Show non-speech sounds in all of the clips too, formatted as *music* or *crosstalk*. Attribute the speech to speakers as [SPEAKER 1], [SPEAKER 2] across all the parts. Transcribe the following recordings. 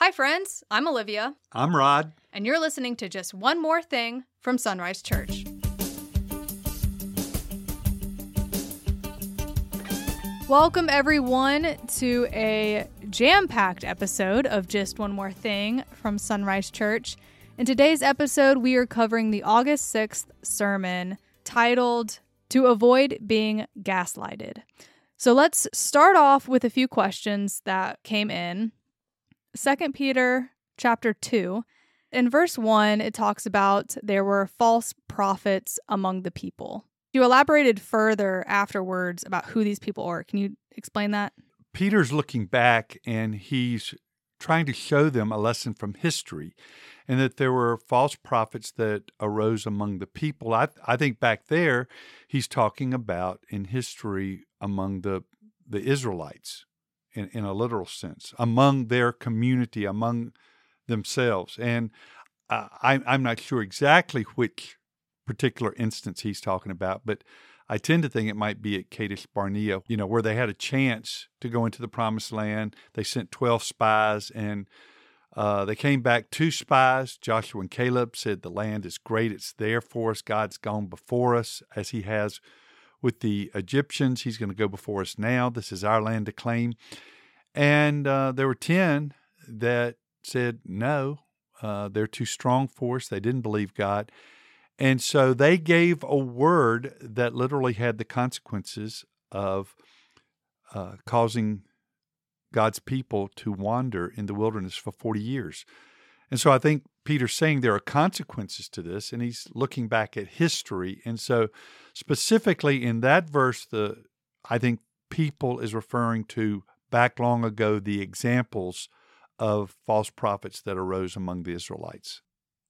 [SPEAKER 1] Hi, friends. I'm Olivia,
[SPEAKER 2] I'm Rod.
[SPEAKER 1] and you're listening to Just One More Thing from Sunrise Church. Welcome, everyone, to a jam packed episode of Just One More Thing from Sunrise Church. In today's episode, we are covering the August 6th sermon titled To Avoid Being Gaslighted. So let's start off with a few questions that came in. Second Peter chapter 2. In verse 1, it talks about there were false prophets among the people. You elaborated further afterwards about who these people are. Can you explain that?
[SPEAKER 2] Peter's looking back and he's trying to show them a lesson from history and that there were false prophets that arose among the people. I, I think back there, he's talking about in history among the, the Israelites in, in a literal sense, among their community, among themselves. And uh, I, I'm not sure exactly which particular instance he's talking about, but I tend to think it might be at Kadesh Barnea, you know, where they had a chance to go into the promised land. They sent 12 spies and uh, they came back two spies. Joshua and Caleb said, The land is great. It's there for us. God's gone before us as he has with the Egyptians. He's going to go before us now. This is our land to claim. And uh, there were 10 that said, No, uh, they're too strong for us. They didn't believe God. And so they gave a word that literally had the consequences of uh, causing God's people to wander in the wilderness for 40 years. And so I think Peter's saying there are consequences to this, and he's looking back at history. And so, specifically in that verse, the I think people is referring to back long ago the examples of false prophets that arose among the Israelites.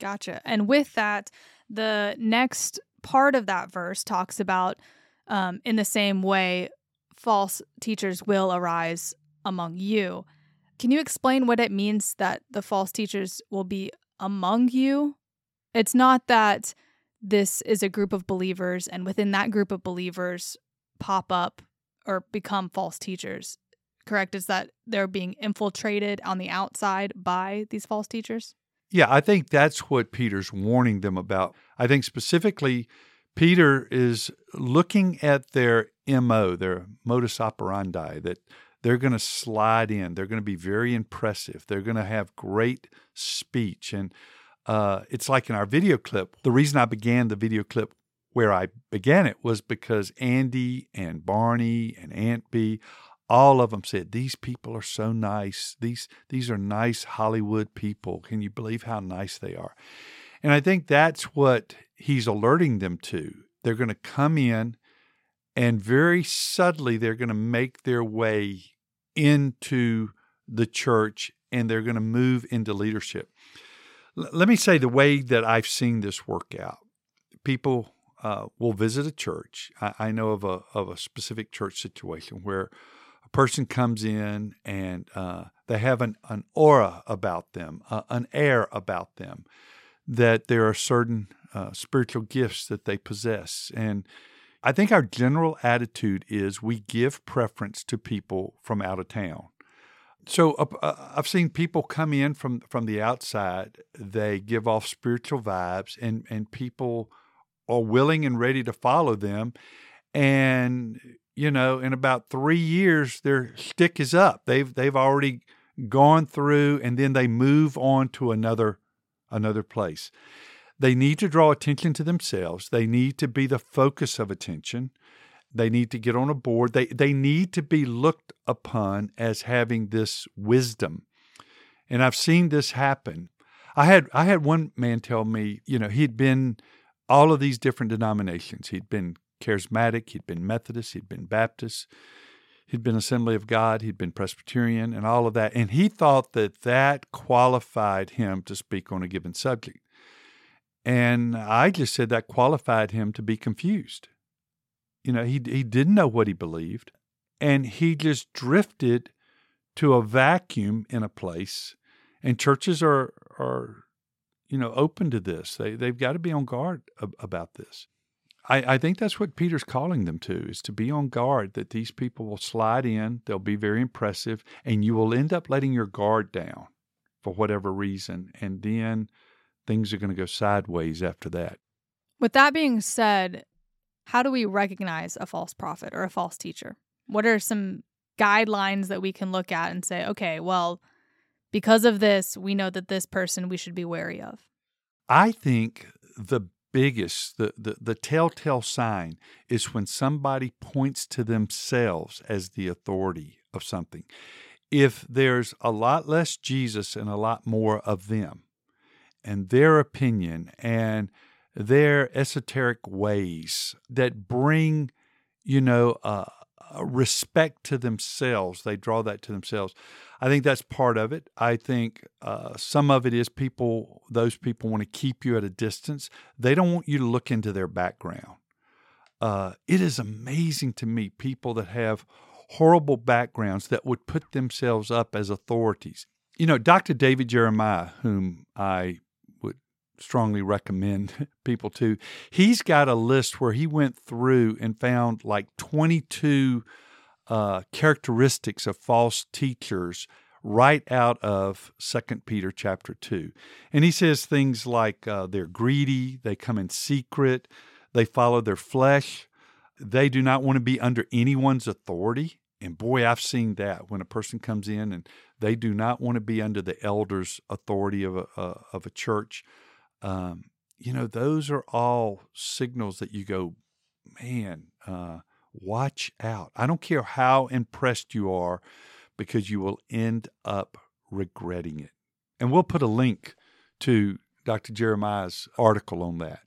[SPEAKER 1] Gotcha. And with that, the next part of that verse talks about, um, in the same way, false teachers will arise among you. Can you explain what it means that the false teachers will be among you? It's not that this is a group of believers, and within that group of believers pop up or become false teachers. Correct? Is that they're being infiltrated on the outside by these false teachers?
[SPEAKER 2] Yeah, I think that's what Peter's warning them about. I think specifically, Peter is looking at their MO, their modus operandi, that they're going to slide in. They're going to be very impressive. They're going to have great speech. And uh, it's like in our video clip. The reason I began the video clip where I began it was because Andy and Barney and Aunt Bee, all of them said, These people are so nice. These, these are nice Hollywood people. Can you believe how nice they are? And I think that's what he's alerting them to. They're going to come in and very subtly they're going to make their way into the church and they're going to move into leadership. L- let me say the way that I've seen this work out. People uh, will visit a church. I, I, know of a of a specific church situation where a person comes in and uh, they have an, an aura about them, uh, an air about them, that there are certain uh, spiritual gifts that they possess, and I think our general attitude is we give preference to people from out of town. So uh, I've seen people come in from from the outside. They give off spiritual vibes, and and people are willing and ready to follow them. And you know, in about three years, their stick is up. They've they've already gone through, and then they move on to another another place. They need to draw attention to themselves. They need to be the focus of attention. They need to get on a board. They, they need to be looked upon as having this wisdom. And I've seen this happen. I had I had one man tell me, you know, he'd been all of these different denominations. He'd been charismatic, he'd been Methodist, he'd been Baptist, he'd been Assembly of God, he'd been Presbyterian, and all of that. And he thought that that qualified him to speak on a given subject. And I just said that qualified him to be confused. You know, he, he didn't know what he believed, and he just drifted to a vacuum in a place. And churches are, are you know, open to this. They, they've got to be on guard ab- about this. I, I think that's what Peter's calling them to is to be on guard that these people will slide in, they'll be very impressive, and you will end up letting your guard down for whatever reason. And then things are going to go sideways after that.
[SPEAKER 1] With that being said, how do we recognize a false prophet or a false teacher? What are some guidelines that we can look at and say, okay, well, because of this, we know that this person we should be wary of?
[SPEAKER 2] I think the biggest, the, the, the telltale sign is when somebody points to themselves as the authority of something. If there's a lot less Jesus and a lot more of them and their opinion and their esoteric ways that bring, you know, respect to themselves. They draw that to themselves. I think that's part of it. I think uh, some of it is people, those people want to keep you at a distance. They don't want you to look into their background. Uh, it is amazing to me people that have horrible backgrounds that would put themselves up as authorities. You know, Dr. David Jeremiah, whom I strongly recommend *laughs* people to. He's got a list where he went through and found like 22 uh, characteristics of false teachers right out of Second Peter chapter 2. And he says things like uh, they're greedy, they come in secret, they follow their flesh, they do not want to be under anyone's authority. And boy, I've seen that when a person comes in and they do not want to be under the elders' authority of a, uh, of a church um, you know, those are all signals that you go, man, uh, watch out. I don't care how impressed you are because you will end up regretting it. And we'll put a link to Dr. Jeremiah's article on that.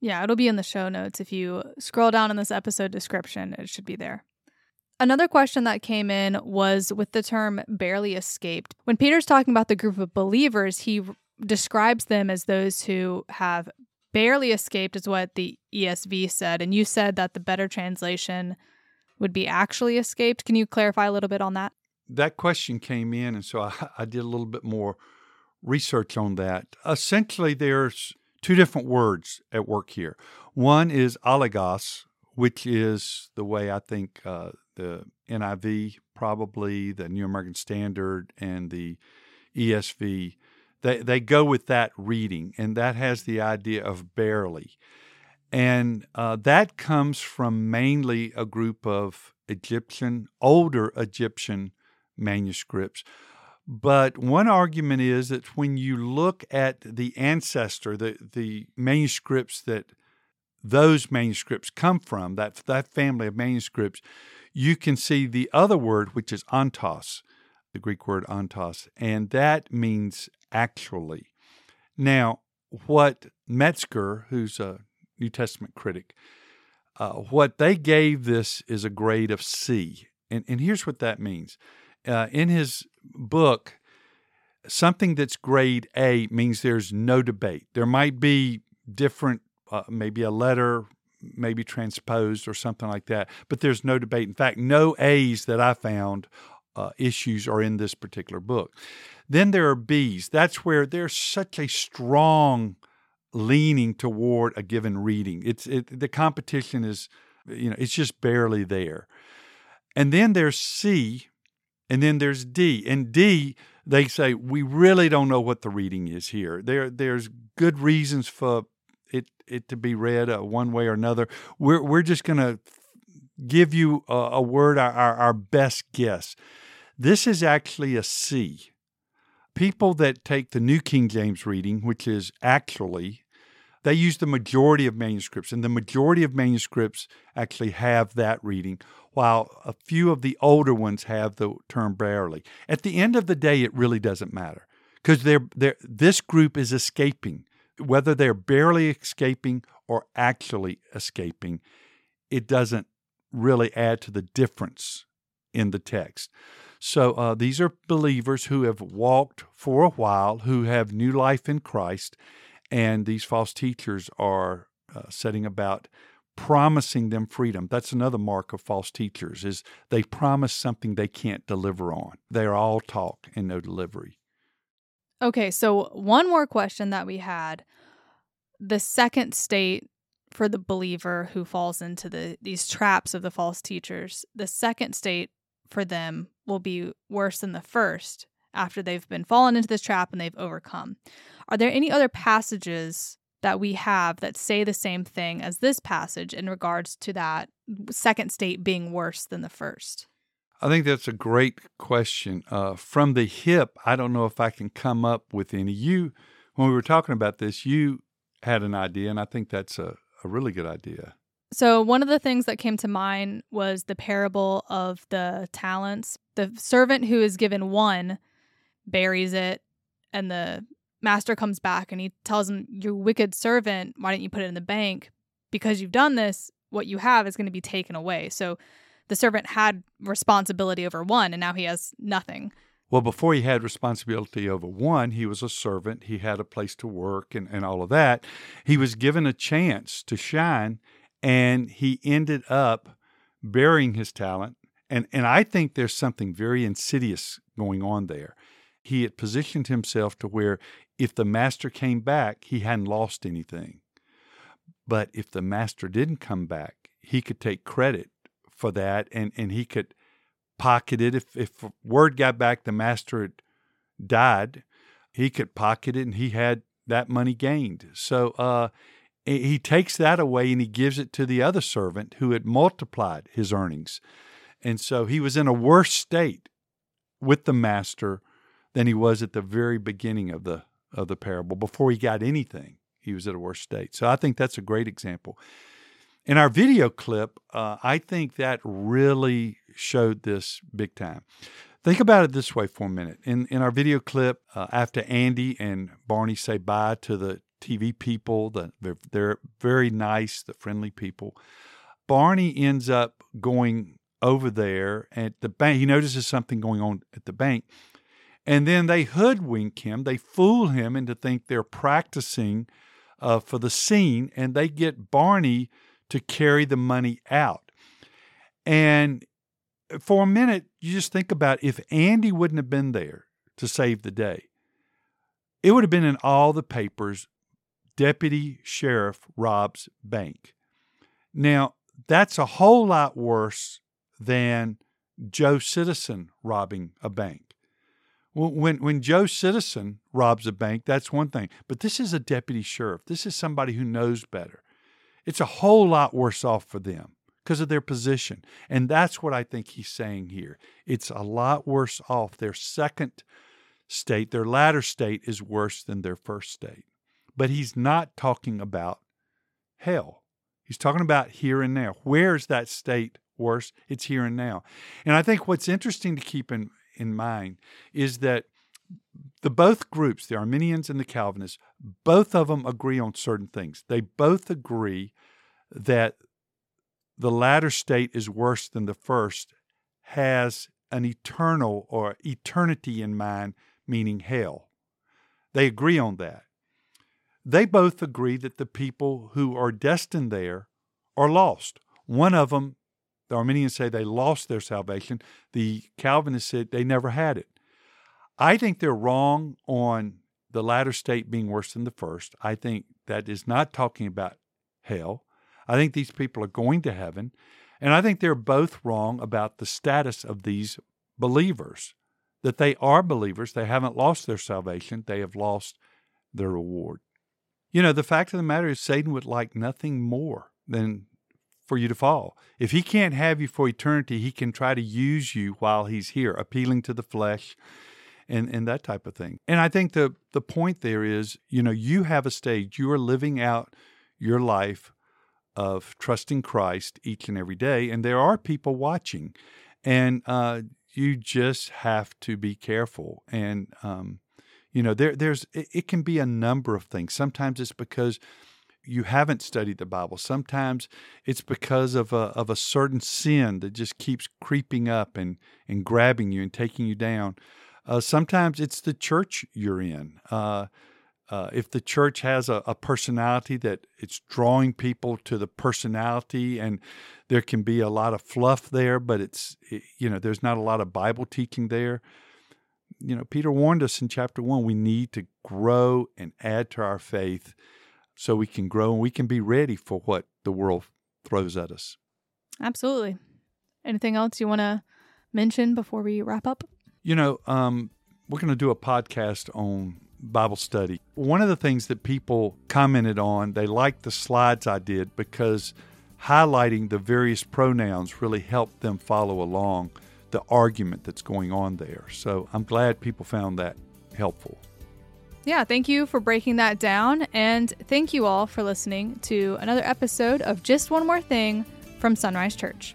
[SPEAKER 1] Yeah, it'll be in the show notes. If you scroll down in this episode description, it should be there. Another question that came in was with the term barely escaped. When Peter's talking about the group of believers, he describes them as those who have barely escaped, is what the ESV said. And you said that the better translation would be actually escaped. Can you clarify a little bit on that?
[SPEAKER 2] That question came in, and so I, I did a little bit more research on that. Essentially, there's two different words at work here. One is oligos, which is the way I think uh, the NIV, probably the New American Standard, and the ESV they, they go with that reading, and that has the idea of barely. And uh, that comes from mainly a group of Egyptian, older Egyptian manuscripts. But one argument is that when you look at the ancestor, the, the manuscripts that those manuscripts come from, that, that family of manuscripts, you can see the other word, which is ontos, the Greek word ontos, and that means actually. Now, what Metzger, who's a New Testament critic, uh, what they gave this is a grade of C. And, and here's what that means. Uh, in his book, something that's grade A means there's no debate. There might be different, uh, maybe a letter, maybe transposed or something like that, but there's no debate. In fact, no A's that I found uh, issues are in this particular book. Then there are B's. That's where there's such a strong leaning toward a given reading. It's it, the competition is, you know, it's just barely there. And then there's C, and then there's D. And D, they say we really don't know what the reading is here. There, there's good reasons for it it to be read uh, one way or another. We're we're just going to give you a, a word, our, our best guess. This is actually a C. People that take the New King James reading, which is actually, they use the majority of manuscripts, and the majority of manuscripts actually have that reading, while a few of the older ones have the term barely. At the end of the day, it really doesn't matter because they're, they're, this group is escaping. Whether they're barely escaping or actually escaping, it doesn't really add to the difference in the text. So uh, these are believers who have walked for a while, who have new life in Christ, and these false teachers are uh, setting about promising them freedom. That's another mark of false teachers is they promise something they can't deliver on. They are all talk and no delivery.
[SPEAKER 1] Okay, so one more question that we had. The second state for the believer who falls into the these traps of the false teachers, the second state for them will be worse than the first. after they've been fallen into this trap and they've overcome. Are there any other passages that we have that say the same thing as this passage in regards to that second state being worse than the first?
[SPEAKER 2] I think that's a great question. Uh, from the hip, I don't know if I can come up with any. You, when we were talking about this, you had an idea, and I think that's a, a really good idea.
[SPEAKER 1] So, one of the things that came to mind was the parable of the talents. The servant who is given one buries it, and the master comes back and he tells him, You wicked servant, why didn't you put it in the bank? Because you've done this, what you have is going to be taken away. So, the servant had responsibility over one and now he has nothing.
[SPEAKER 2] Well, before he had responsibility over one, he was a servant. He had a place to work and, and all of that. He was given a chance to shine, and he ended up burying his talent. And, and I think there's something very insidious going on there. He had positioned himself to where if the master came back, he hadn't lost anything. But if the master didn't come back, he could take credit for that, and, and he could pocket it. If, if word got back the master had died, he could pocket it, and he had that money gained. So uh, he takes that away and he gives it to the other servant who had multiplied his earnings. And so he was in a worse state with the master than he was at the very beginning of the of the parable. Before he got anything, he was at a worse state. So I think that's a great example. In our video clip, uh, I think that really showed this big time. Think about it this way for a minute. In in our video clip, uh, after Andy and Barney say bye to the TV people, the, they're, they're very nice, the friendly people. Barney ends up going over there at the bank. He notices something going on at the bank. And then they hoodwink him. They fool him into think they're practicing uh, for the scene, and they get Barney to carry the money out. And for a minute, you just think about if Andy wouldn't have been there to save the day, it would have been in all the papers Deputy Sheriff robs bank. Now, that's a whole lot worse than Joe Citizen robbing a bank. When, when Joe Citizen robs a bank, that's one thing. But this is a deputy sheriff. This is somebody who knows better it's a whole lot worse off for them because of their position. And that's what I think he's saying here. It's a lot worse off. Their second state, their latter state, is worse than their first state. But he's not talking about hell. He's talking about here and now. Where's that state worse? It's here and now. And I think what's interesting to keep in, in mind is that the both groups, the Arminians and the Calvinists, both of them agree on certain things. They both agree that the latter state is worse than the first, has an eternal or eternity in mind, meaning hell. They agree on that. They both agree that the people who are destined there are lost. One of them, the Arminians say they lost their salvation. The Calvinists said they never had it. I think they're wrong on the latter state being worse than the first. I think that is not talking about hell. I think these people are going to heaven. And I think they're both wrong about the status of these believers, that they are believers. They haven't lost their salvation, they have lost their reward. You know, the fact of the matter is, Satan would like nothing more than for you to fall. If he can't have you for eternity, he can try to use you while he's here, appealing to the flesh and, and that type of thing. And I think the, the point there is, you know, you have a stage, you are living out your life of trusting Christ each and every day, and there are people watching, and uh, you just have to be careful. And um, you know, there there's it, it can be a number of things. Sometimes it's because you haven't studied the Bible. Sometimes it's because of a of a certain sin that just keeps creeping up and and grabbing you and taking you down. Uh, sometimes it's the church you're in. Uh, uh, if the church has a, a, personality that it's drawing people to the personality, and there can be a lot of fluff there, but it's it, you know there's not a lot of Bible teaching there. You know, Peter warned us in chapter one: we need to grow and add to our faith, so we can grow and we can be ready for what the world throws at us.
[SPEAKER 1] Absolutely. Anything else you want to mention before we wrap up?
[SPEAKER 2] You know, um, we're going to do a podcast on Bible study. One of the things that people commented on, they liked the slides I did because highlighting the various pronouns really helped them follow along the argument that's going on there. So I'm glad people found that helpful.
[SPEAKER 1] Yeah, thank you for breaking that down. And thank you all for listening to another episode of Just One More Thing from Sunrise Church.